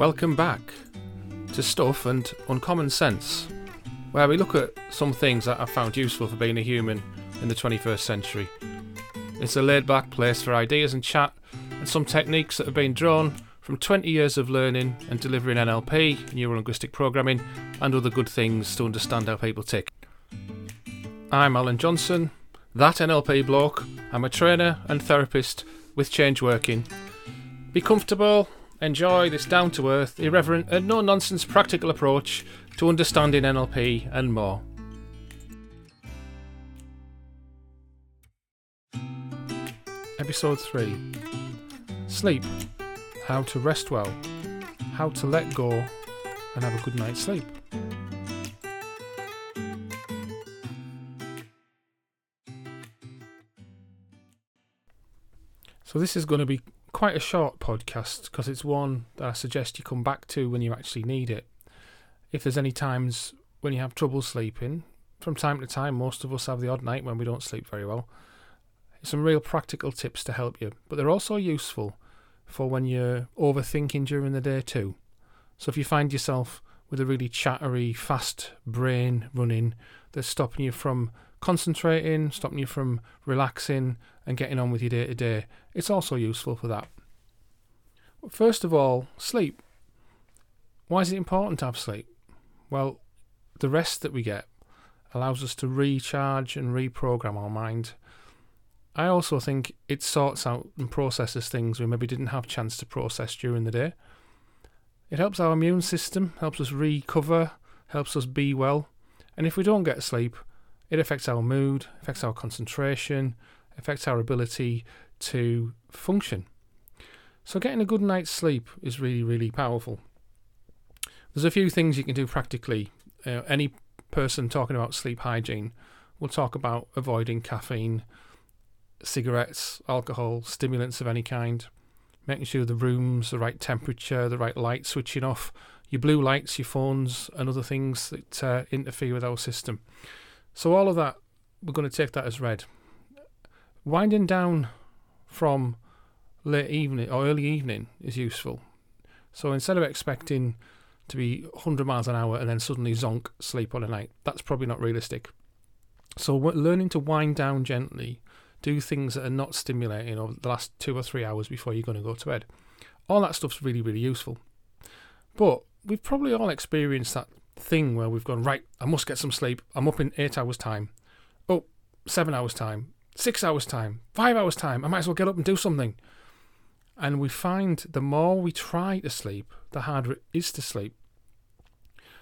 Welcome back to Stuff and Uncommon Sense, where we look at some things that I've found useful for being a human in the 21st century. It's a laid back place for ideas and chat, and some techniques that have been drawn from 20 years of learning and delivering NLP, neuro linguistic programming, and other good things to understand how people tick. I'm Alan Johnson, that NLP bloke. I'm a trainer and therapist with Change Working. Be comfortable, enjoy this down to earth, irreverent, and no nonsense practical approach to understanding NLP and more. Episode 3 Sleep How to rest well, how to let go, and have a good night's sleep. So, this is going to be quite a short podcast because it's one that I suggest you come back to when you actually need it. If there's any times when you have trouble sleeping, from time to time, most of us have the odd night when we don't sleep very well. Some real practical tips to help you, but they're also useful for when you're overthinking during the day too. So if you find yourself with a really chattery, fast brain running that's stopping you from concentrating, stopping you from relaxing and getting on with your day to day, it's also useful for that. First of all, sleep. Why is it important to have sleep? Well, the rest that we get allows us to recharge and reprogram our mind. I also think it sorts out and processes things we maybe didn't have chance to process during the day. It helps our immune system, helps us recover, helps us be well. And if we don't get sleep, it affects our mood, affects our concentration, affects our ability to function. So, getting a good night's sleep is really, really powerful. There's a few things you can do practically. Uh, any person talking about sleep hygiene will talk about avoiding caffeine, cigarettes, alcohol, stimulants of any kind, making sure the room's the right temperature, the right light switching off, your blue lights, your phones, and other things that uh, interfere with our system. So, all of that, we're going to take that as read. Winding down from late evening or early evening is useful. So, instead of expecting to be 100 miles an hour and then suddenly zonk sleep on a night, that's probably not realistic. So, learning to wind down gently, do things that are not stimulating over the last two or three hours before you're going to go to bed. All that stuff's really, really useful. But we've probably all experienced that thing where we've gone, right, I must get some sleep. I'm up in eight hours' time. Oh, seven hours' time. Six hours' time. Five hours' time. I might as well get up and do something. And we find the more we try to sleep, the harder it is to sleep.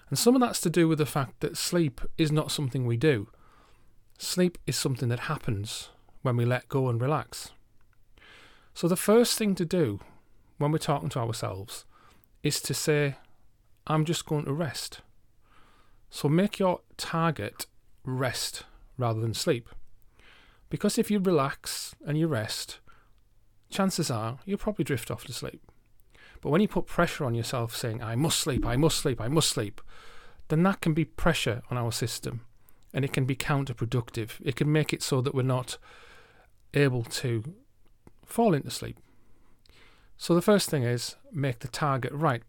And some of that's to do with the fact that sleep is not something we do. Sleep is something that happens when we let go and relax. So, the first thing to do when we're talking to ourselves is to say, I'm just going to rest. So make your target rest rather than sleep. Because if you relax and you rest, chances are you'll probably drift off to sleep. But when you put pressure on yourself saying, I must sleep, I must sleep, I must sleep, then that can be pressure on our system and it can be counterproductive. It can make it so that we're not able to fall into sleep. So the first thing is make the target right.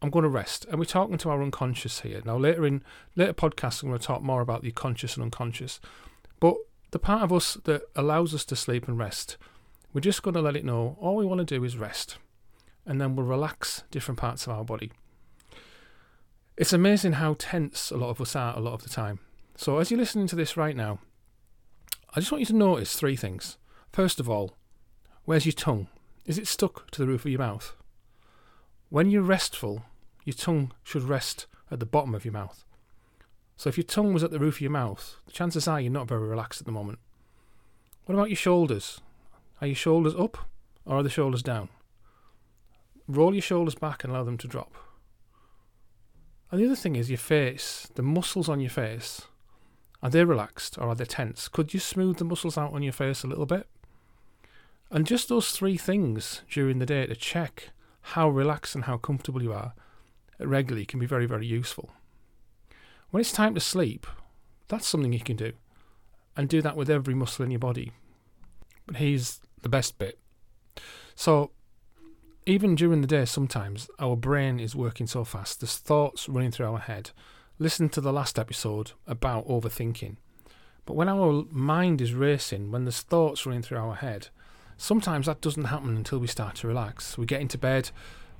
I'm going to rest. And we're talking to our unconscious here. Now, later in later podcasts, I'm going to talk more about the conscious and unconscious. But the part of us that allows us to sleep and rest, we're just going to let it know all we want to do is rest. And then we'll relax different parts of our body. It's amazing how tense a lot of us are a lot of the time. So, as you're listening to this right now, I just want you to notice three things. First of all, where's your tongue? Is it stuck to the roof of your mouth? When you're restful, your tongue should rest at the bottom of your mouth. So if your tongue was at the roof of your mouth, the chances are you're not very relaxed at the moment. What about your shoulders? Are your shoulders up or are the shoulders down? Roll your shoulders back and allow them to drop. And the other thing is your face, the muscles on your face. Are they relaxed or are they tense? Could you smooth the muscles out on your face a little bit? And just those three things during the day to check how relaxed and how comfortable you are regularly can be very, very useful. When it's time to sleep, that's something you can do. And do that with every muscle in your body. But here's the best bit. So, even during the day, sometimes our brain is working so fast, there's thoughts running through our head. Listen to the last episode about overthinking. But when our mind is racing, when there's thoughts running through our head, sometimes that doesn't happen until we start to relax. We get into bed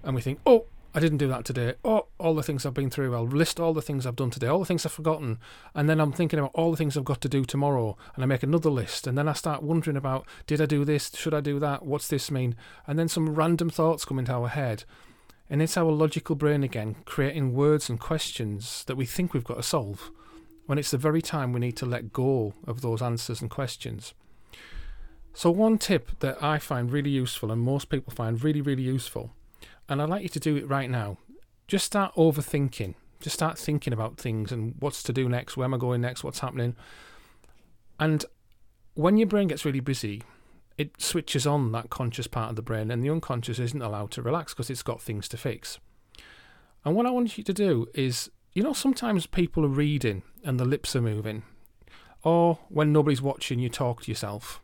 and we think, oh, I didn't do that today. Oh, all the things I've been through. I'll list all the things I've done today, all the things I've forgotten. And then I'm thinking about all the things I've got to do tomorrow. And I make another list. And then I start wondering about did I do this? Should I do that? What's this mean? And then some random thoughts come into our head. And it's our logical brain again, creating words and questions that we think we've got to solve, when it's the very time we need to let go of those answers and questions. So, one tip that I find really useful and most people find really, really useful and I'd like you to do it right now. Just start overthinking. Just start thinking about things and what's to do next, where am I going next, what's happening. And when your brain gets really busy, it switches on that conscious part of the brain, and the unconscious isn't allowed to relax because it's got things to fix. And what I want you to do is, you know, sometimes people are reading and the lips are moving, or when nobody's watching, you talk to yourself.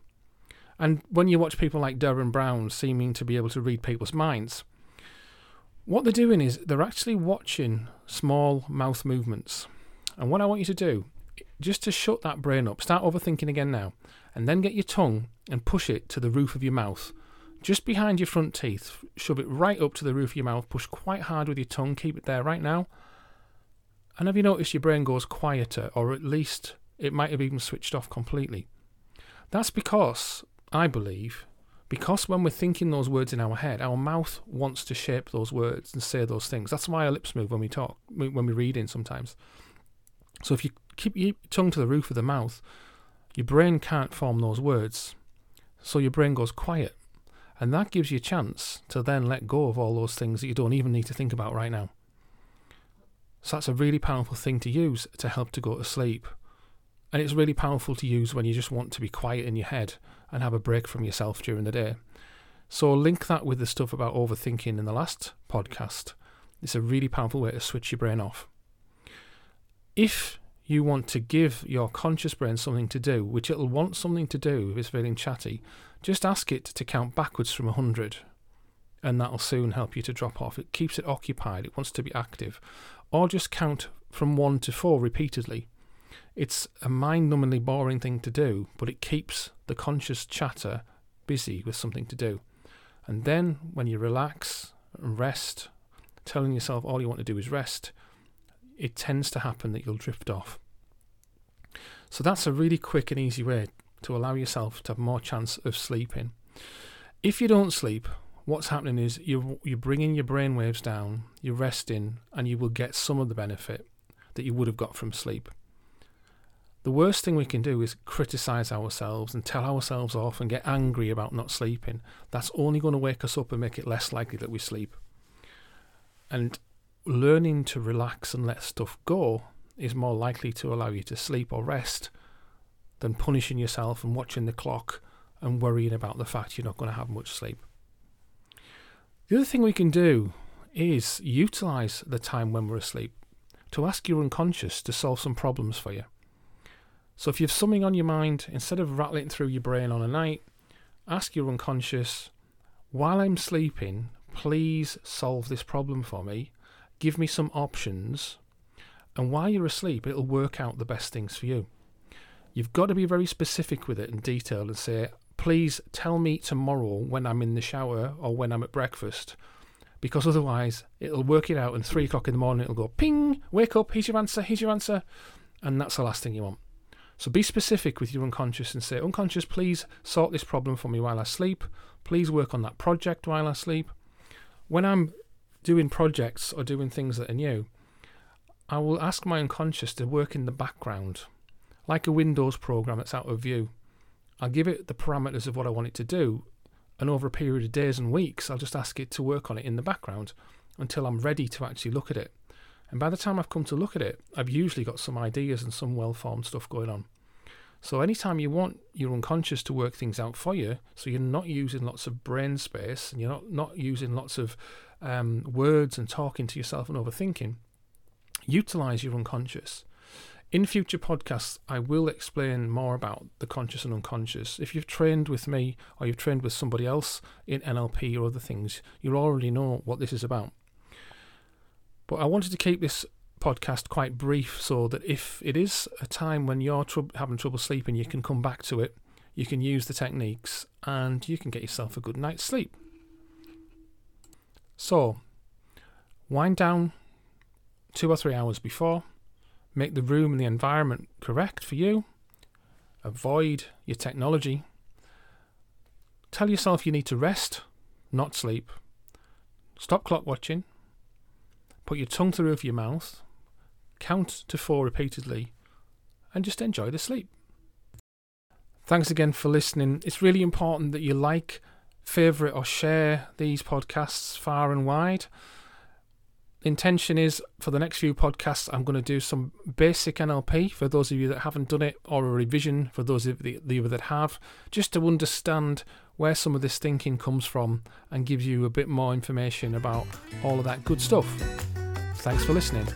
And when you watch people like Derren Brown seeming to be able to read people's minds, what they're doing is they're actually watching small mouth movements. And what I want you to do, just to shut that brain up, start overthinking again now, and then get your tongue and push it to the roof of your mouth, just behind your front teeth. Shove it right up to the roof of your mouth, push quite hard with your tongue, keep it there right now. And have you noticed your brain goes quieter, or at least it might have even switched off completely? That's because, I believe, because when we're thinking those words in our head, our mouth wants to shape those words and say those things. That's why our lips move when we talk, when we're reading sometimes. So if you keep your tongue to the roof of the mouth, your brain can't form those words. So your brain goes quiet. And that gives you a chance to then let go of all those things that you don't even need to think about right now. So that's a really powerful thing to use to help to go to sleep. And it's really powerful to use when you just want to be quiet in your head and have a break from yourself during the day. So link that with the stuff about overthinking in the last podcast. It's a really powerful way to switch your brain off. If you want to give your conscious brain something to do, which it'll want something to do if it's feeling chatty, just ask it to count backwards from 100 and that'll soon help you to drop off. It keeps it occupied, it wants to be active. Or just count from 1 to 4 repeatedly. It's a mind numbingly boring thing to do, but it keeps the conscious chatter busy with something to do. And then when you relax and rest, telling yourself all you want to do is rest, it tends to happen that you'll drift off. So that's a really quick and easy way to allow yourself to have more chance of sleeping. If you don't sleep, what's happening is you're, you're bringing your brain waves down, you're resting, and you will get some of the benefit that you would have got from sleep. The worst thing we can do is criticize ourselves and tell ourselves off and get angry about not sleeping. That's only going to wake us up and make it less likely that we sleep. And learning to relax and let stuff go is more likely to allow you to sleep or rest than punishing yourself and watching the clock and worrying about the fact you're not going to have much sleep. The other thing we can do is utilize the time when we're asleep to ask your unconscious to solve some problems for you. So if you have something on your mind, instead of rattling through your brain on a night, ask your unconscious, while I'm sleeping, please solve this problem for me. Give me some options. And while you're asleep, it'll work out the best things for you. You've got to be very specific with it and detailed and say, please tell me tomorrow when I'm in the shower or when I'm at breakfast. Because otherwise, it'll work it out, and three o'clock in the morning, it'll go ping, wake up, here's your answer, here's your answer. And that's the last thing you want. So be specific with your unconscious and say, unconscious, please sort this problem for me while I sleep. Please work on that project while I sleep. When I'm doing projects or doing things that are new, I will ask my unconscious to work in the background, like a Windows program that's out of view. I'll give it the parameters of what I want it to do, and over a period of days and weeks, I'll just ask it to work on it in the background until I'm ready to actually look at it. And by the time I've come to look at it, I've usually got some ideas and some well formed stuff going on. So anytime you want your unconscious to work things out for you, so you're not using lots of brain space and you're not, not using lots of um, words and talking to yourself and overthinking, utilize your unconscious. In future podcasts, I will explain more about the conscious and unconscious. If you've trained with me or you've trained with somebody else in NLP or other things, you'll already know what this is about. But I wanted to keep this podcast quite brief so that if it is a time when you're tr- having trouble sleeping, you can come back to it, you can use the techniques, and you can get yourself a good night's sleep. So, wind down two or three hours before, make the room and the environment correct for you, avoid your technology, tell yourself you need to rest, not sleep, stop clock watching, put your tongue to the roof of your mouth, count to four repeatedly, and just enjoy the sleep. Thanks again for listening. It's really important that you like, favourite, or share these podcasts far and wide. Intention is for the next few podcasts, I'm going to do some basic NLP for those of you that haven't done it, or a revision for those of you that have, just to understand where some of this thinking comes from and gives you a bit more information about all of that good stuff. Thanks for listening.